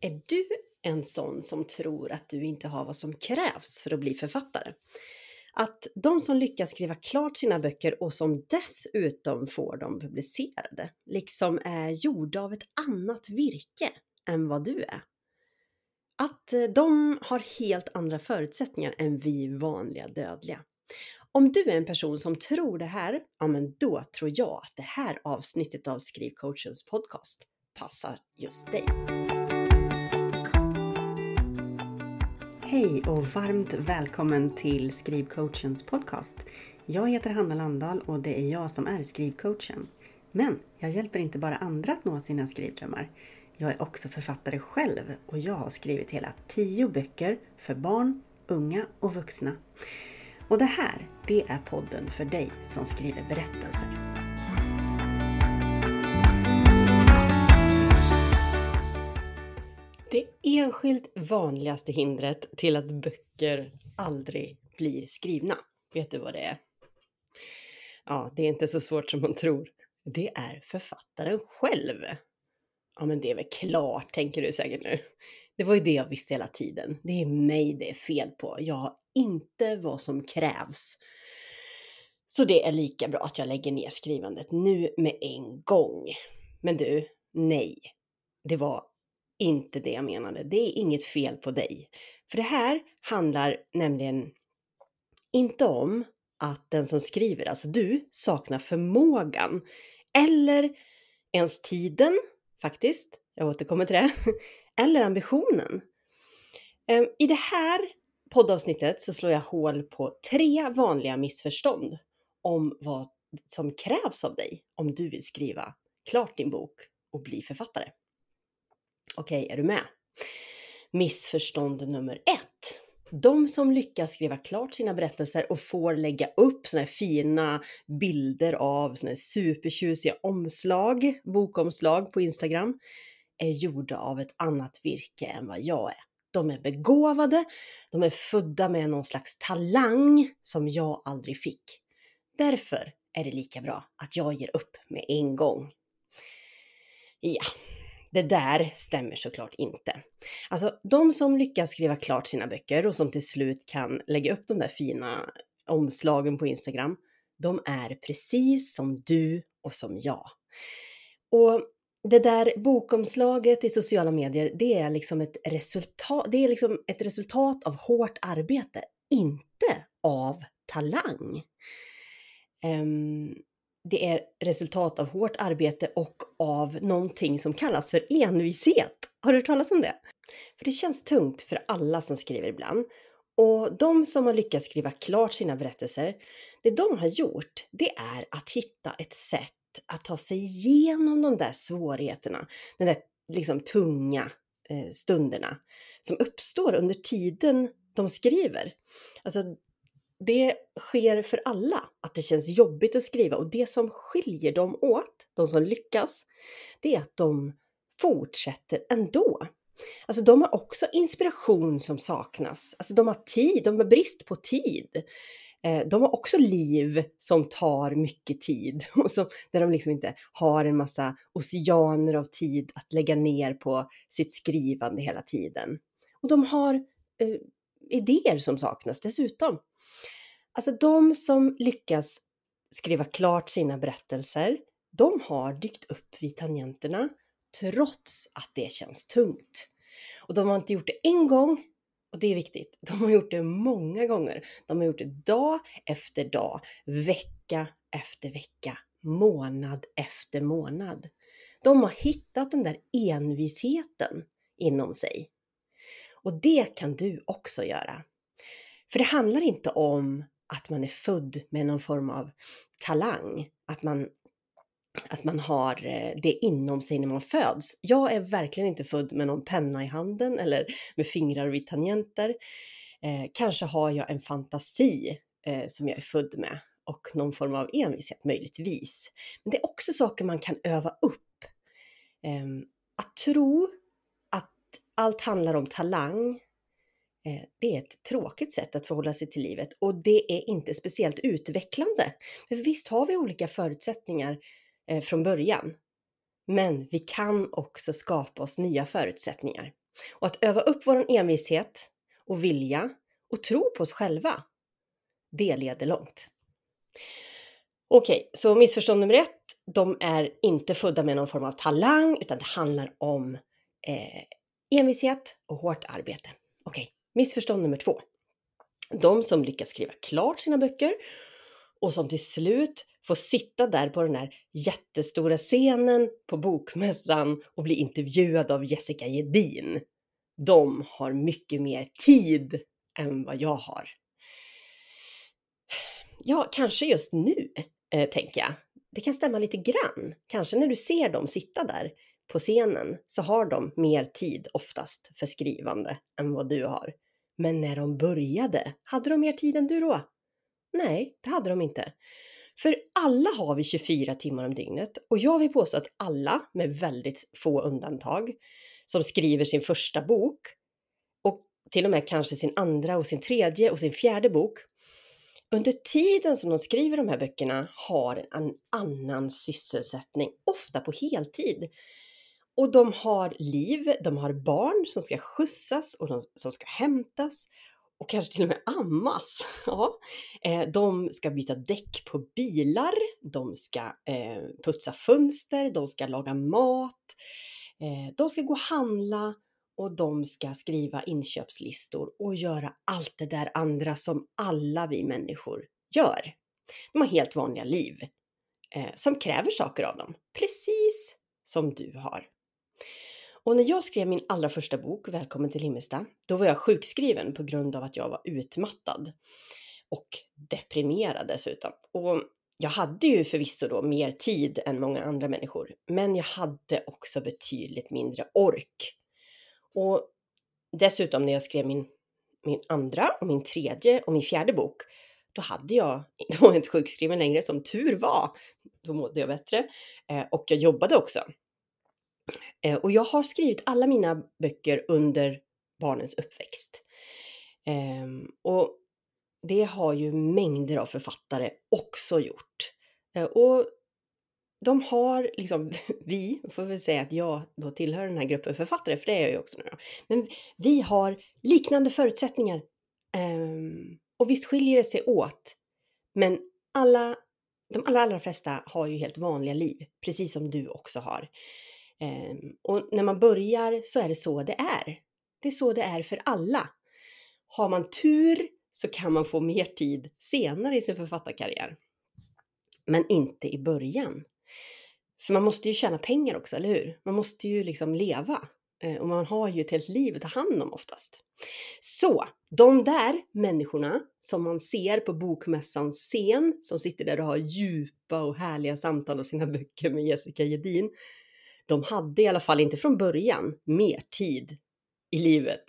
Är du en sån som tror att du inte har vad som krävs för att bli författare? Att de som lyckas skriva klart sina böcker och som dessutom får dem publicerade, liksom är gjorda av ett annat virke än vad du är. Att eh, de har helt andra förutsättningar än vi vanliga dödliga. Om du är en person som tror det här, ja men då tror jag att det här avsnittet av Skrivcoachens podcast passar just dig. Hej och varmt välkommen till Skrivcoachens podcast. Jag heter Hanna Landahl och det är jag som är skrivcoachen. Men jag hjälper inte bara andra att nå sina skrivdrömmar. Jag är också författare själv och jag har skrivit hela tio böcker för barn, unga och vuxna. Och det här, det är podden för dig som skriver berättelser. Det enskilt vanligaste hindret till att böcker aldrig blir skrivna, vet du vad det är? Ja, det är inte så svårt som man tror. Det är författaren själv. Ja, men det är väl klart, tänker du säkert nu. Det var ju det jag visste hela tiden. Det är mig det är fel på. Jag har inte vad som krävs. Så det är lika bra att jag lägger ner skrivandet nu med en gång. Men du, nej. Det var inte det jag menade. Det är inget fel på dig. För det här handlar nämligen inte om att den som skriver, alltså du, saknar förmågan eller ens tiden faktiskt. Jag återkommer till det. Eller ambitionen. Ehm, I det här poddavsnittet så slår jag hål på tre vanliga missförstånd om vad som krävs av dig om du vill skriva klart din bok och bli författare. Okej, är du med? Missförstånd nummer ett. De som lyckas skriva klart sina berättelser och får lägga upp såna här fina bilder av såna här supertjusiga omslag, bokomslag på Instagram, är gjorda av ett annat virke än vad jag är. De är begåvade, de är födda med någon slags talang som jag aldrig fick. Därför är det lika bra att jag ger upp med en gång. Ja, det där stämmer såklart inte. Alltså, de som lyckas skriva klart sina böcker och som till slut kan lägga upp de där fina omslagen på Instagram, de är precis som du och som jag. Och det där bokomslaget i sociala medier, det är liksom ett resultat, det är liksom ett resultat av hårt arbete, inte av talang. Um, det är resultat av hårt arbete och av någonting som kallas för envishet. Har du hört talas om det? För det känns tungt för alla som skriver ibland. Och de som har lyckats skriva klart sina berättelser, det de har gjort, det är att hitta ett sätt att ta sig igenom de där svårigheterna, de där liksom tunga eh, stunderna som uppstår under tiden de skriver. Alltså, det sker för alla att det känns jobbigt att skriva och det som skiljer dem åt, de som lyckas, det är att de fortsätter ändå. Alltså de har också inspiration som saknas. Alltså de har tid, de har brist på tid. Eh, de har också liv som tar mycket tid och som, där de liksom inte har en massa oceaner av tid att lägga ner på sitt skrivande hela tiden. Och de har eh, idéer som saknas dessutom. Alltså de som lyckas skriva klart sina berättelser, de har dykt upp vid tangenterna trots att det känns tungt. Och de har inte gjort det en gång, och det är viktigt. De har gjort det många gånger. De har gjort det dag efter dag, vecka efter vecka, månad efter månad. De har hittat den där envisheten inom sig. Och det kan du också göra. För det handlar inte om att man är född med någon form av talang, att man, att man har eh, det inom sig när man föds. Jag är verkligen inte född med någon penna i handen eller med fingrar vid tangenter. Eh, kanske har jag en fantasi eh, som jag är född med och någon form av envishet möjligtvis. Men det är också saker man kan öva upp. Eh, att tro att allt handlar om talang, Eh, det är ett tråkigt sätt att förhålla sig till livet och det är inte speciellt utvecklande. För visst har vi olika förutsättningar eh, från början, men vi kan också skapa oss nya förutsättningar. Och att öva upp vår envishet och vilja och tro på oss själva, det leder långt. Okej, så missförstånd nummer ett. De är inte födda med någon form av talang, utan det handlar om eh, envishet och hårt arbete. Okej, okay, missförstånd nummer två. De som lyckas skriva klart sina böcker och som till slut får sitta där på den här jättestora scenen på bokmässan och bli intervjuad av Jessica Gedin. De har mycket mer tid än vad jag har. Ja, kanske just nu, eh, tänker jag. Det kan stämma lite grann. Kanske när du ser dem sitta där på scenen så har de mer tid oftast för skrivande än vad du har. Men när de började, hade de mer tid än du då? Nej, det hade de inte. För alla har vi 24 timmar om dygnet och jag vill påstå att alla, med väldigt få undantag, som skriver sin första bok och till och med kanske sin andra och sin tredje och sin fjärde bok. Under tiden som de skriver de här böckerna har en annan sysselsättning, ofta på heltid. Och de har liv, de har barn som ska skjutsas och de, som ska hämtas och kanske till och med ammas. Ja. Eh, de ska byta däck på bilar, de ska eh, putsa fönster, de ska laga mat, eh, de ska gå och handla och de ska skriva inköpslistor och göra allt det där andra som alla vi människor gör. De har helt vanliga liv som kräver saker av dem, precis som du har. Och när jag skrev min allra första bok, Välkommen till Himmelstam, då var jag sjukskriven på grund av att jag var utmattad och deprimerad dessutom. Och jag hade ju förvisso då mer tid än många andra människor, men jag hade också betydligt mindre ork. Och dessutom när jag skrev min, min andra och min tredje och min fjärde bok, då hade jag, då var jag inte sjukskriven längre, som tur var. Då mådde jag bättre. Eh, och jag jobbade också. Eh, och jag har skrivit alla mina böcker under barnens uppväxt. Ehm, och det har ju mängder av författare också gjort. Eh, och de har liksom, vi, får väl säga att jag då tillhör den här gruppen författare, för det är jag ju också nu då. Men vi har liknande förutsättningar. Ehm, och visst skiljer det sig åt. Men alla, de allra, allra flesta har ju helt vanliga liv, precis som du också har. Ehm, och när man börjar så är det så det är. Det är så det är för alla. Har man tur så kan man få mer tid senare i sin författarkarriär. Men inte i början. För man måste ju tjäna pengar också, eller hur? Man måste ju liksom leva. Ehm, och man har ju ett helt liv att ta hand om oftast. Så de där människorna som man ser på bokmässans scen, som sitter där och har djupa och härliga samtal om sina böcker med Jessica Gedin, de hade i alla fall inte från början mer tid i livet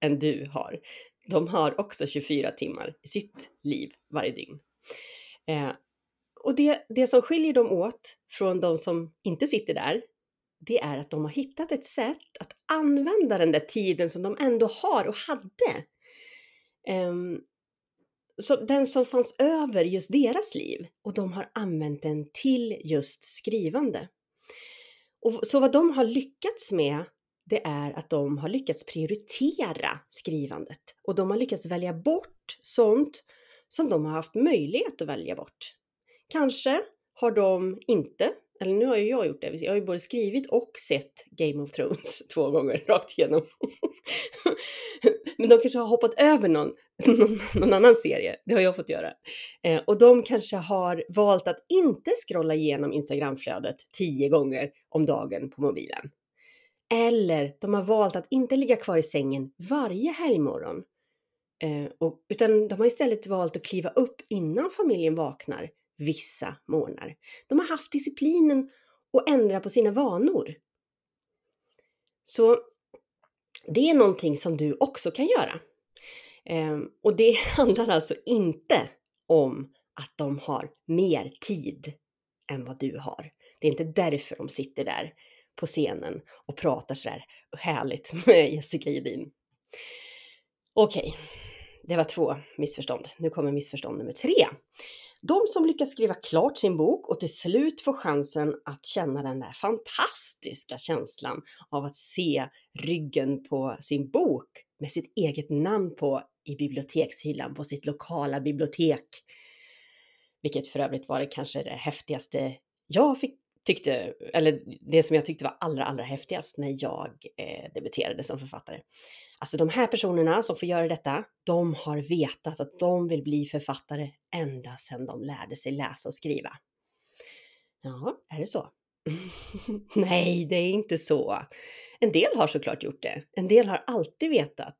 än du har. De har också 24 timmar i sitt liv varje dygn. Eh, och det, det som skiljer dem åt från de som inte sitter där, det är att de har hittat ett sätt att använda den där tiden som de ändå har och hade. Eh, så den som fanns över just deras liv och de har använt den till just skrivande. Och så vad de har lyckats med, det är att de har lyckats prioritera skrivandet och de har lyckats välja bort sånt som de har haft möjlighet att välja bort. Kanske har de inte, eller nu har ju jag gjort det, jag har ju både skrivit och sett Game of Thrones två gånger rakt igenom. Men de kanske har hoppat över någon, någon, annan serie, det har jag fått göra. Eh, och de kanske har valt att inte scrolla igenom Instagramflödet tio gånger om dagen på mobilen. Eller de har valt att inte ligga kvar i sängen varje helgmorgon. Eh, och, utan de har istället valt att kliva upp innan familjen vaknar vissa morgnar. De har haft disciplinen att ändra på sina vanor. Så det är någonting som du också kan göra. Ehm, och det handlar alltså inte om att de har mer tid än vad du har. Det är inte därför de sitter där på scenen och pratar så där härligt med Jessica Gedin. Okej, okay. det var två missförstånd. Nu kommer missförstånd nummer tre. De som lyckas skriva klart sin bok och till slut får chansen att känna den där fantastiska känslan av att se ryggen på sin bok med sitt eget namn på i bibliotekshyllan på sitt lokala bibliotek. Vilket för övrigt var det kanske det häftigaste jag fick, tyckte, eller det som jag tyckte var allra, allra häftigast när jag eh, debuterade som författare. Alltså de här personerna som får göra detta, de har vetat att de vill bli författare ända sedan de lärde sig läsa och skriva. Ja, är det så? Nej, det är inte så. En del har såklart gjort det. En del har alltid vetat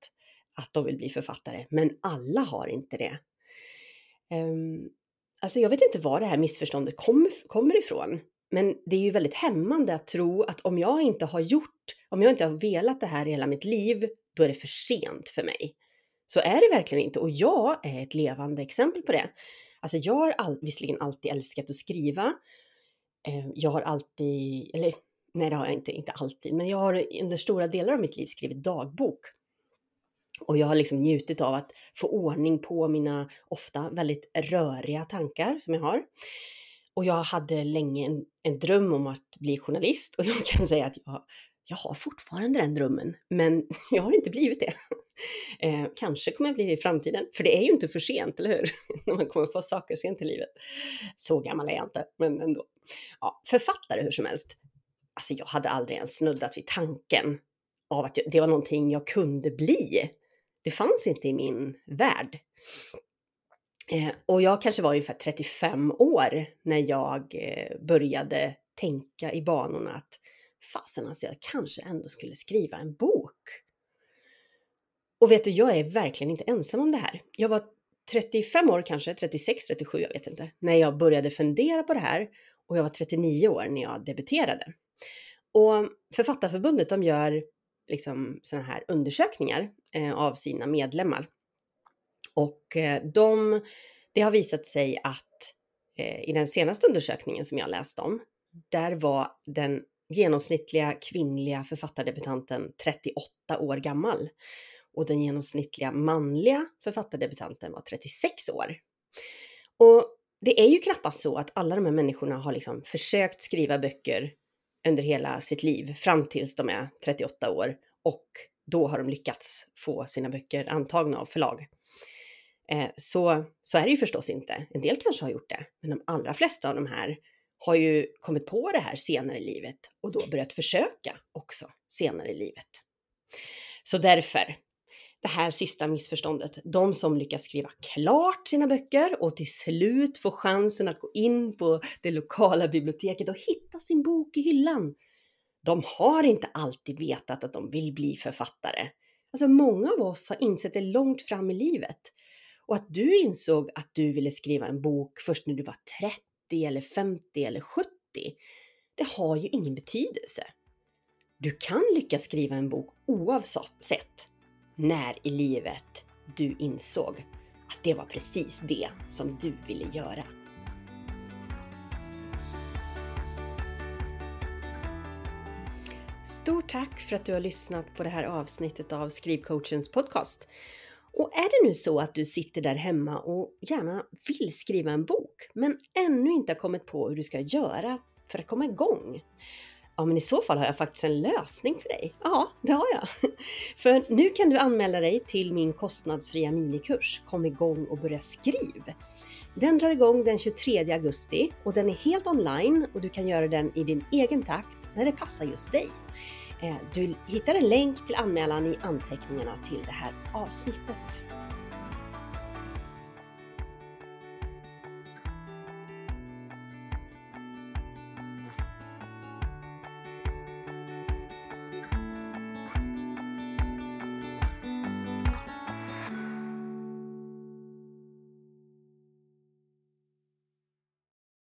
att de vill bli författare, men alla har inte det. Um, alltså jag vet inte var det här missförståndet kom, kommer ifrån, men det är ju väldigt hämmande att tro att om jag inte har gjort, om jag inte har velat det här i hela mitt liv, då är det för sent för mig. Så är det verkligen inte och jag är ett levande exempel på det. Alltså jag har all, visserligen alltid älskat att skriva. Eh, jag har alltid, eller nej det har jag inte, inte alltid, men jag har under stora delar av mitt liv skrivit dagbok. Och jag har liksom njutit av att få ordning på mina ofta väldigt röriga tankar som jag har. Och jag hade länge en, en dröm om att bli journalist och jag kan säga att jag jag har fortfarande den drömmen, men jag har inte blivit det. Eh, kanske kommer jag bli det i framtiden, för det är ju inte för sent, eller hur? När man kommer få saker sent i livet. Så gammal är jag inte, men ändå. Ja, författare hur som helst. Alltså jag hade aldrig ens snuddat vid tanken av att det var någonting jag kunde bli. Det fanns inte i min värld. Eh, och jag kanske var ungefär 35 år när jag eh, började tänka i banorna att fasen alltså jag kanske ändå skulle skriva en bok. Och vet du, jag är verkligen inte ensam om det här. Jag var 35 år kanske, 36, 37, jag vet inte, när jag började fundera på det här och jag var 39 år när jag debuterade. Och Författarförbundet, de gör liksom sådana här undersökningar eh, av sina medlemmar. Och eh, de, det har visat sig att eh, i den senaste undersökningen som jag läste om, där var den genomsnittliga kvinnliga författardebutanten 38 år gammal och den genomsnittliga manliga författardebutanten var 36 år. Och det är ju knappast så att alla de här människorna har liksom försökt skriva böcker under hela sitt liv fram tills de är 38 år och då har de lyckats få sina böcker antagna av förlag. Eh, så, så är det ju förstås inte. En del kanske har gjort det, men de allra flesta av de här har ju kommit på det här senare i livet och då börjat försöka också senare i livet. Så därför, det här sista missförståndet, de som lyckas skriva klart sina böcker och till slut får chansen att gå in på det lokala biblioteket och hitta sin bok i hyllan. De har inte alltid vetat att de vill bli författare. Alltså många av oss har insett det långt fram i livet. Och att du insåg att du ville skriva en bok först när du var 30 eller 50 eller 70. Det har ju ingen betydelse. Du kan lyckas skriva en bok oavsett när i livet du insåg att det var precis det som du ville göra. Stort tack för att du har lyssnat på det här avsnittet av Skrivcoachens podcast. Och är det nu så att du sitter där hemma och gärna vill skriva en bok, men ännu inte har kommit på hur du ska göra för att komma igång? Ja, men i så fall har jag faktiskt en lösning för dig. Ja, det har jag. För nu kan du anmäla dig till min kostnadsfria minikurs Kom igång och börja skriv. Den drar igång den 23 augusti och den är helt online och du kan göra den i din egen takt när det passar just dig. Eh, du hittar en länk till anmälan i anteckningarna till det här avsnittet.